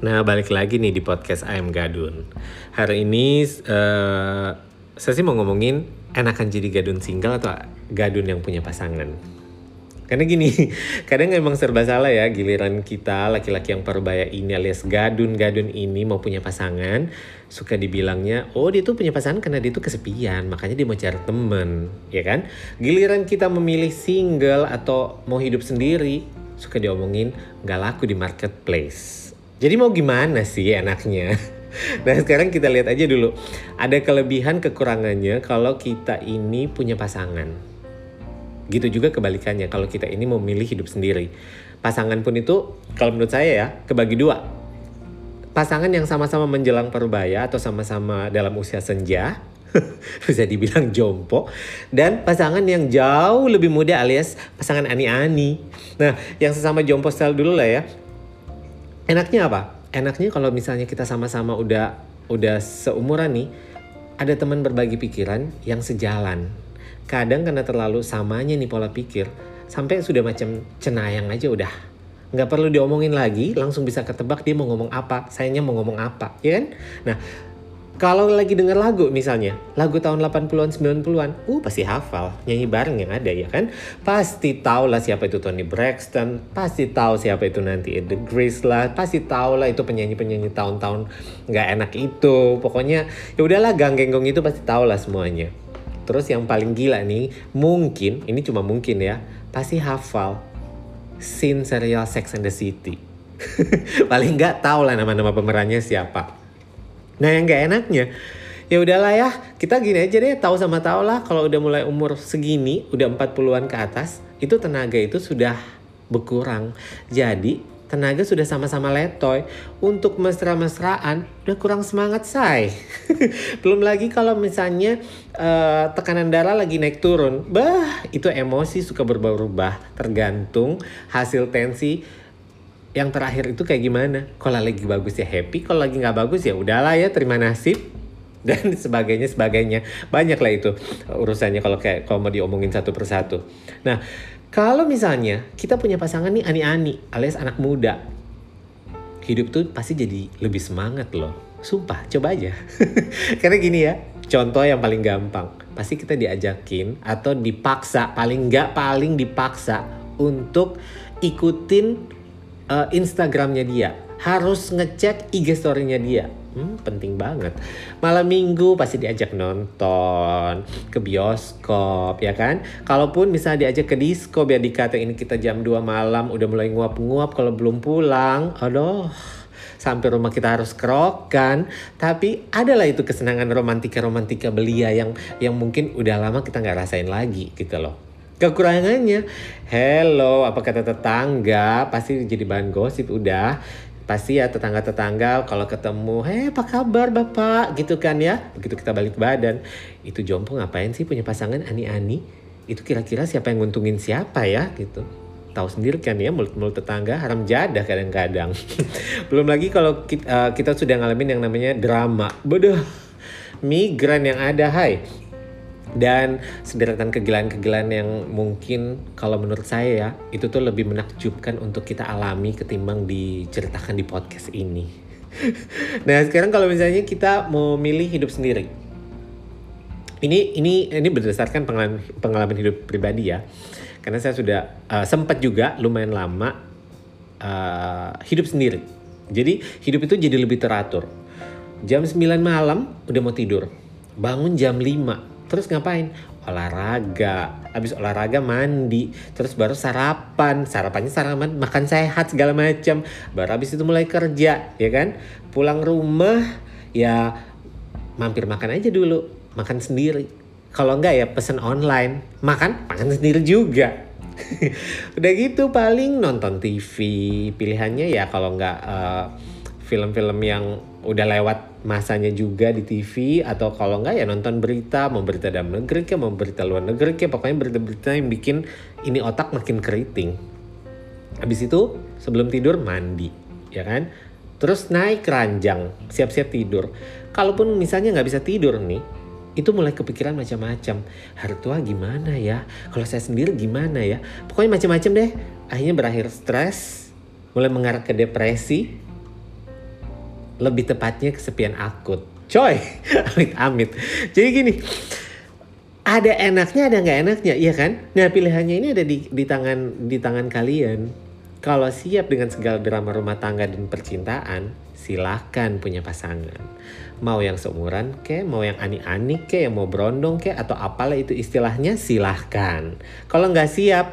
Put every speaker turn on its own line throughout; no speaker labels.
Nah, balik lagi nih di podcast Ayam Gadun. Hari ini uh, saya sih mau ngomongin enakan jadi gadun single atau gadun yang punya pasangan. Karena gini, kadang emang serba salah ya giliran kita laki-laki yang perbaya ini alias gadun-gadun ini mau punya pasangan, suka dibilangnya, oh dia tuh punya pasangan karena dia tuh kesepian, makanya dia mau cari temen, ya kan? Giliran kita memilih single atau mau hidup sendiri, suka diomongin nggak laku di marketplace. Jadi mau gimana sih enaknya? Nah sekarang kita lihat aja dulu, ada kelebihan kekurangannya kalau kita ini punya pasangan Gitu juga kebalikannya kalau kita ini memilih hidup sendiri. Pasangan pun itu kalau menurut saya ya kebagi dua. Pasangan yang sama-sama menjelang perbaya atau sama-sama dalam usia senja bisa dibilang jompo dan pasangan yang jauh lebih muda alias pasangan ani-ani. Nah, yang sesama jompo style dulu lah ya. Enaknya apa? Enaknya kalau misalnya kita sama-sama udah udah seumuran nih, ada teman berbagi pikiran yang sejalan. Kadang karena terlalu samanya nih pola pikir sampai sudah macam cenayang aja udah. Nggak perlu diomongin lagi langsung bisa ketebak dia mau ngomong apa sayanya mau ngomong apa ya kan? Nah kalau lagi denger lagu misalnya, lagu tahun 80-an 90-an, uh pasti hafal, nyanyi bareng yang ada ya kan? Pasti tahu lah siapa itu Tony Braxton, pasti tahu siapa itu nanti The Grace lah, pasti tahu lah itu penyanyi-penyanyi tahun-tahun nggak enak itu. Pokoknya ya udahlah gang genggong itu pasti tahu lah semuanya. Terus yang paling gila nih, mungkin, ini cuma mungkin ya, pasti hafal scene serial Sex and the City. paling nggak tahu lah nama-nama pemerannya siapa. Nah yang gak enaknya, ya udahlah ya, kita gini aja deh, tahu sama tahu lah kalau udah mulai umur segini, udah 40-an ke atas, itu tenaga itu sudah berkurang. Jadi tenaga sudah sama-sama letoy. Untuk mesra-mesraan udah kurang semangat say. Belum lagi kalau misalnya uh, tekanan darah lagi naik turun. Bah, itu emosi suka berubah-ubah tergantung hasil tensi yang terakhir itu kayak gimana. Kalau lagi bagus ya happy, kalau lagi nggak bagus ya udahlah ya terima nasib dan sebagainya sebagainya banyak lah itu urusannya kalau kayak kalau mau diomongin satu persatu nah kalau misalnya kita punya pasangan nih ani-ani alias anak muda, hidup tuh pasti jadi lebih semangat loh. Sumpah, coba aja. Karena gini ya, contoh yang paling gampang. Pasti kita diajakin atau dipaksa, paling nggak paling dipaksa untuk ikutin uh, Instagramnya dia. Harus ngecek IG story-nya dia Hmm, penting banget. Malam minggu pasti diajak nonton, ke bioskop, ya kan? Kalaupun misalnya diajak ke disco biar dikata ini kita jam 2 malam udah mulai nguap-nguap kalau belum pulang. Aduh, sampai rumah kita harus kerokan. Tapi adalah itu kesenangan romantika-romantika belia yang yang mungkin udah lama kita nggak rasain lagi gitu loh. Kekurangannya, hello, apa kata tetangga, pasti jadi bahan gosip udah pasti ya tetangga-tetangga kalau ketemu, hei apa kabar bapak gitu kan ya. Begitu kita balik badan, itu jompo ngapain sih punya pasangan ani-ani? Itu kira-kira siapa yang nguntungin siapa ya gitu. Tahu sendiri kan ya mulut-mulut tetangga haram jadah kadang-kadang. Belum lagi kalau kita, uh, kita sudah ngalamin yang namanya drama. Bodoh, migran yang ada hai dan sederetan kegilaan-kegilaan yang mungkin kalau menurut saya ya itu tuh lebih menakjubkan untuk kita alami ketimbang diceritakan di podcast ini. nah sekarang kalau misalnya kita mau milih hidup sendiri, ini ini ini berdasarkan pengalaman pengalaman hidup pribadi ya, karena saya sudah uh, sempat juga lumayan lama uh, hidup sendiri. Jadi hidup itu jadi lebih teratur. Jam 9 malam udah mau tidur, bangun jam 5 Terus ngapain? Olahraga. Habis olahraga mandi. Terus baru sarapan. Sarapannya sarapan makan sehat segala macam. Baru habis itu mulai kerja, ya kan? Pulang rumah ya mampir makan aja dulu. Makan sendiri. Kalau enggak ya pesen online. Makan, makan sendiri juga. Udah gitu paling nonton TV. Pilihannya ya kalau enggak uh, film-film yang udah lewat masanya juga di TV atau kalau enggak ya nonton berita mau berita dalam negeri ke mau berita luar negeri ke pokoknya berita-berita yang bikin ini otak makin keriting. Habis itu sebelum tidur mandi ya kan? Terus naik ranjang siap-siap tidur. Kalaupun misalnya nggak bisa tidur nih itu mulai kepikiran macam-macam. Hari tua gimana ya? Kalau saya sendiri gimana ya? Pokoknya macam-macam deh. Akhirnya berakhir stres mulai mengarah ke depresi lebih tepatnya kesepian akut. Coy, amit-amit. Jadi gini, ada enaknya ada nggak enaknya, iya kan? Nah pilihannya ini ada di, di tangan di tangan kalian. Kalau siap dengan segala drama rumah tangga dan percintaan, silahkan punya pasangan. Mau yang seumuran ke, mau yang ani-ani ke, yang mau berondong ke, atau apalah itu istilahnya, silahkan. Kalau nggak siap,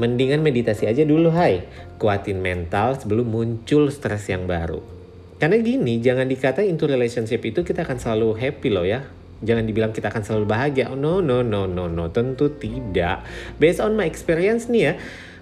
mendingan meditasi aja dulu hai. Kuatin mental sebelum muncul stres yang baru. Karena gini, jangan dikata into relationship itu kita akan selalu happy loh ya. Jangan dibilang kita akan selalu bahagia. Oh, no, no, no, no, no. Tentu tidak. Based on my experience nih ya,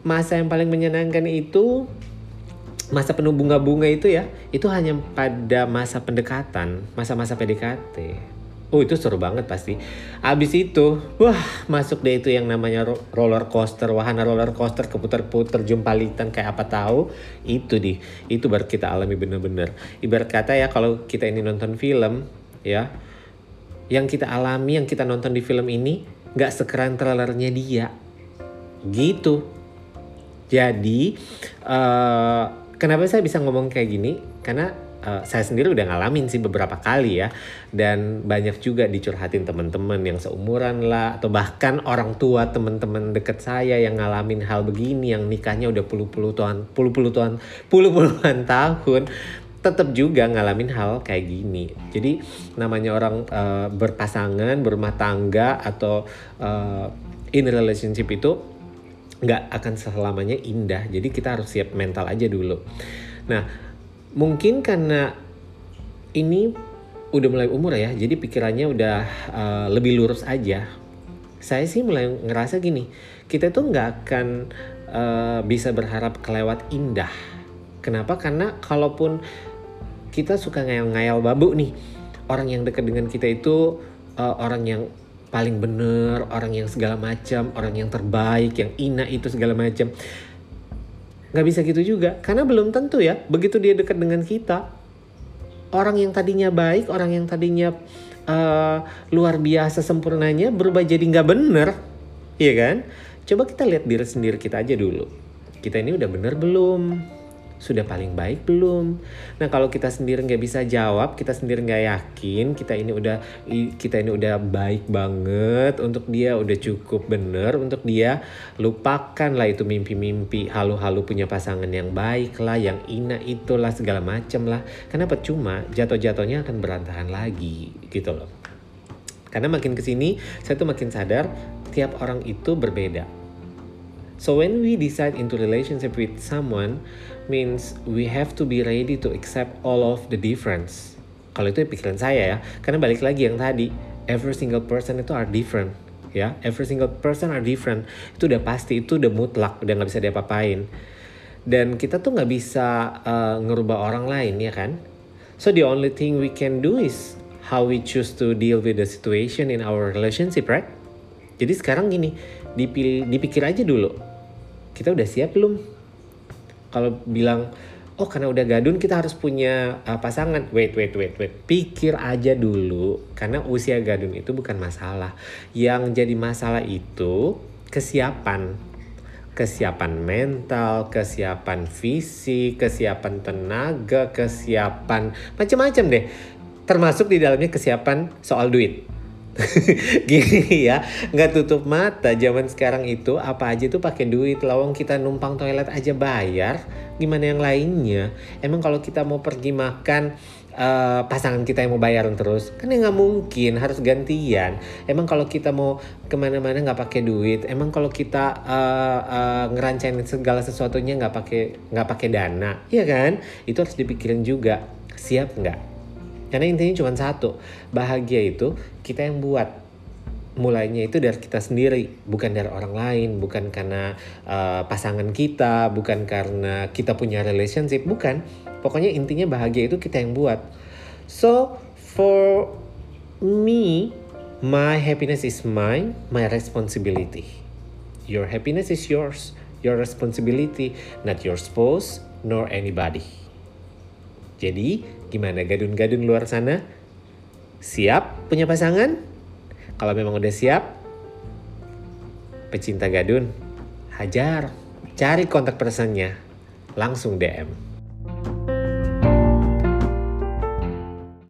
masa yang paling menyenangkan itu masa penuh bunga-bunga itu ya, itu hanya pada masa pendekatan, masa-masa PDKT. Oh itu seru banget pasti. Abis itu, wah masuk deh itu yang namanya roller coaster, wahana roller coaster keputar-putar jumpalitan kayak apa tahu. Itu di, itu baru kita alami bener-bener. Ibarat kata ya kalau kita ini nonton film, ya, yang kita alami, yang kita nonton di film ini, nggak sekeren trailernya dia. Gitu. Jadi, uh, kenapa saya bisa ngomong kayak gini? Karena uh, saya sendiri udah ngalamin sih beberapa kali ya dan banyak juga dicurhatin teman-teman yang seumuran lah atau bahkan orang tua teman-teman deket saya yang ngalamin hal begini yang nikahnya udah puluh-puluh tahun puluh-puluh tahun puluh-puluhan tahun tetap juga ngalamin hal kayak gini. Jadi namanya orang uh, berpasangan, berumah tangga atau uh, in relationship itu nggak akan selamanya indah. Jadi kita harus siap mental aja dulu. Nah, mungkin karena ini udah mulai umur ya, jadi pikirannya udah uh, lebih lurus aja. Saya sih mulai ngerasa gini, kita tuh nggak akan uh, bisa berharap kelewat indah. Kenapa? Karena kalaupun kita suka ngayal-ngayal babu nih, orang yang dekat dengan kita itu uh, orang yang paling bener, orang yang segala macam, orang yang terbaik, yang ina itu segala macam nggak bisa gitu juga. Karena belum tentu ya begitu dia dekat dengan kita orang yang tadinya baik orang yang tadinya uh, luar biasa sempurnanya berubah jadi nggak bener iya kan? Coba kita lihat diri sendiri kita aja dulu. Kita ini udah bener belum sudah paling baik belum? Nah kalau kita sendiri nggak bisa jawab, kita sendiri nggak yakin, kita ini udah kita ini udah baik banget untuk dia, udah cukup bener untuk dia, lupakanlah itu mimpi-mimpi halu-halu punya pasangan yang baik lah, yang ina itulah segala macem lah. Karena percuma jatuh-jatuhnya akan berantakan lagi gitu loh. Karena makin ke sini saya tuh makin sadar tiap orang itu berbeda. So when we decide into relationship with someone, means we have to be ready to accept all of the difference. Kalau itu ya pikiran saya ya, karena balik lagi yang tadi, every single person itu are different ya. Every single person are different. Itu udah pasti itu udah mutlak udah nggak bisa diapa-apain. Dan kita tuh nggak bisa uh, ngerubah orang lain ya kan? So the only thing we can do is how we choose to deal with the situation in our relationship right? Jadi sekarang gini dipilih dipikir aja dulu kita udah siap belum? Kalau bilang oh karena udah gadun kita harus punya uh, pasangan. Wait wait wait wait. Pikir aja dulu karena usia gadun itu bukan masalah. Yang jadi masalah itu kesiapan. Kesiapan mental, kesiapan fisik, kesiapan tenaga, kesiapan macam-macam deh. Termasuk di dalamnya kesiapan soal duit. gini ya nggak tutup mata zaman sekarang itu apa aja tuh pakai duit lawang kita numpang toilet aja bayar gimana yang lainnya? Emang kalau kita mau pergi makan uh, pasangan kita yang mau bayaran terus kan ya nggak mungkin harus gantian. Emang kalau kita mau ke mana-mana nggak pakai duit emang kalau kita uh, uh, ngerancang segala sesuatunya nggak pakai nggak pakai dana iya kan? Itu harus dipikirin juga siap nggak karena intinya cuma satu, bahagia itu kita yang buat. Mulainya itu dari kita sendiri, bukan dari orang lain, bukan karena uh, pasangan kita, bukan karena kita punya relationship, bukan. Pokoknya intinya bahagia itu kita yang buat. So for me, my happiness is mine, my responsibility. Your happiness is yours, your responsibility, not your spouse nor anybody. Jadi, gimana gadun-gadun luar sana? Siap punya pasangan? Kalau memang udah siap, pecinta gadun, hajar, cari kontak personnya, langsung DM.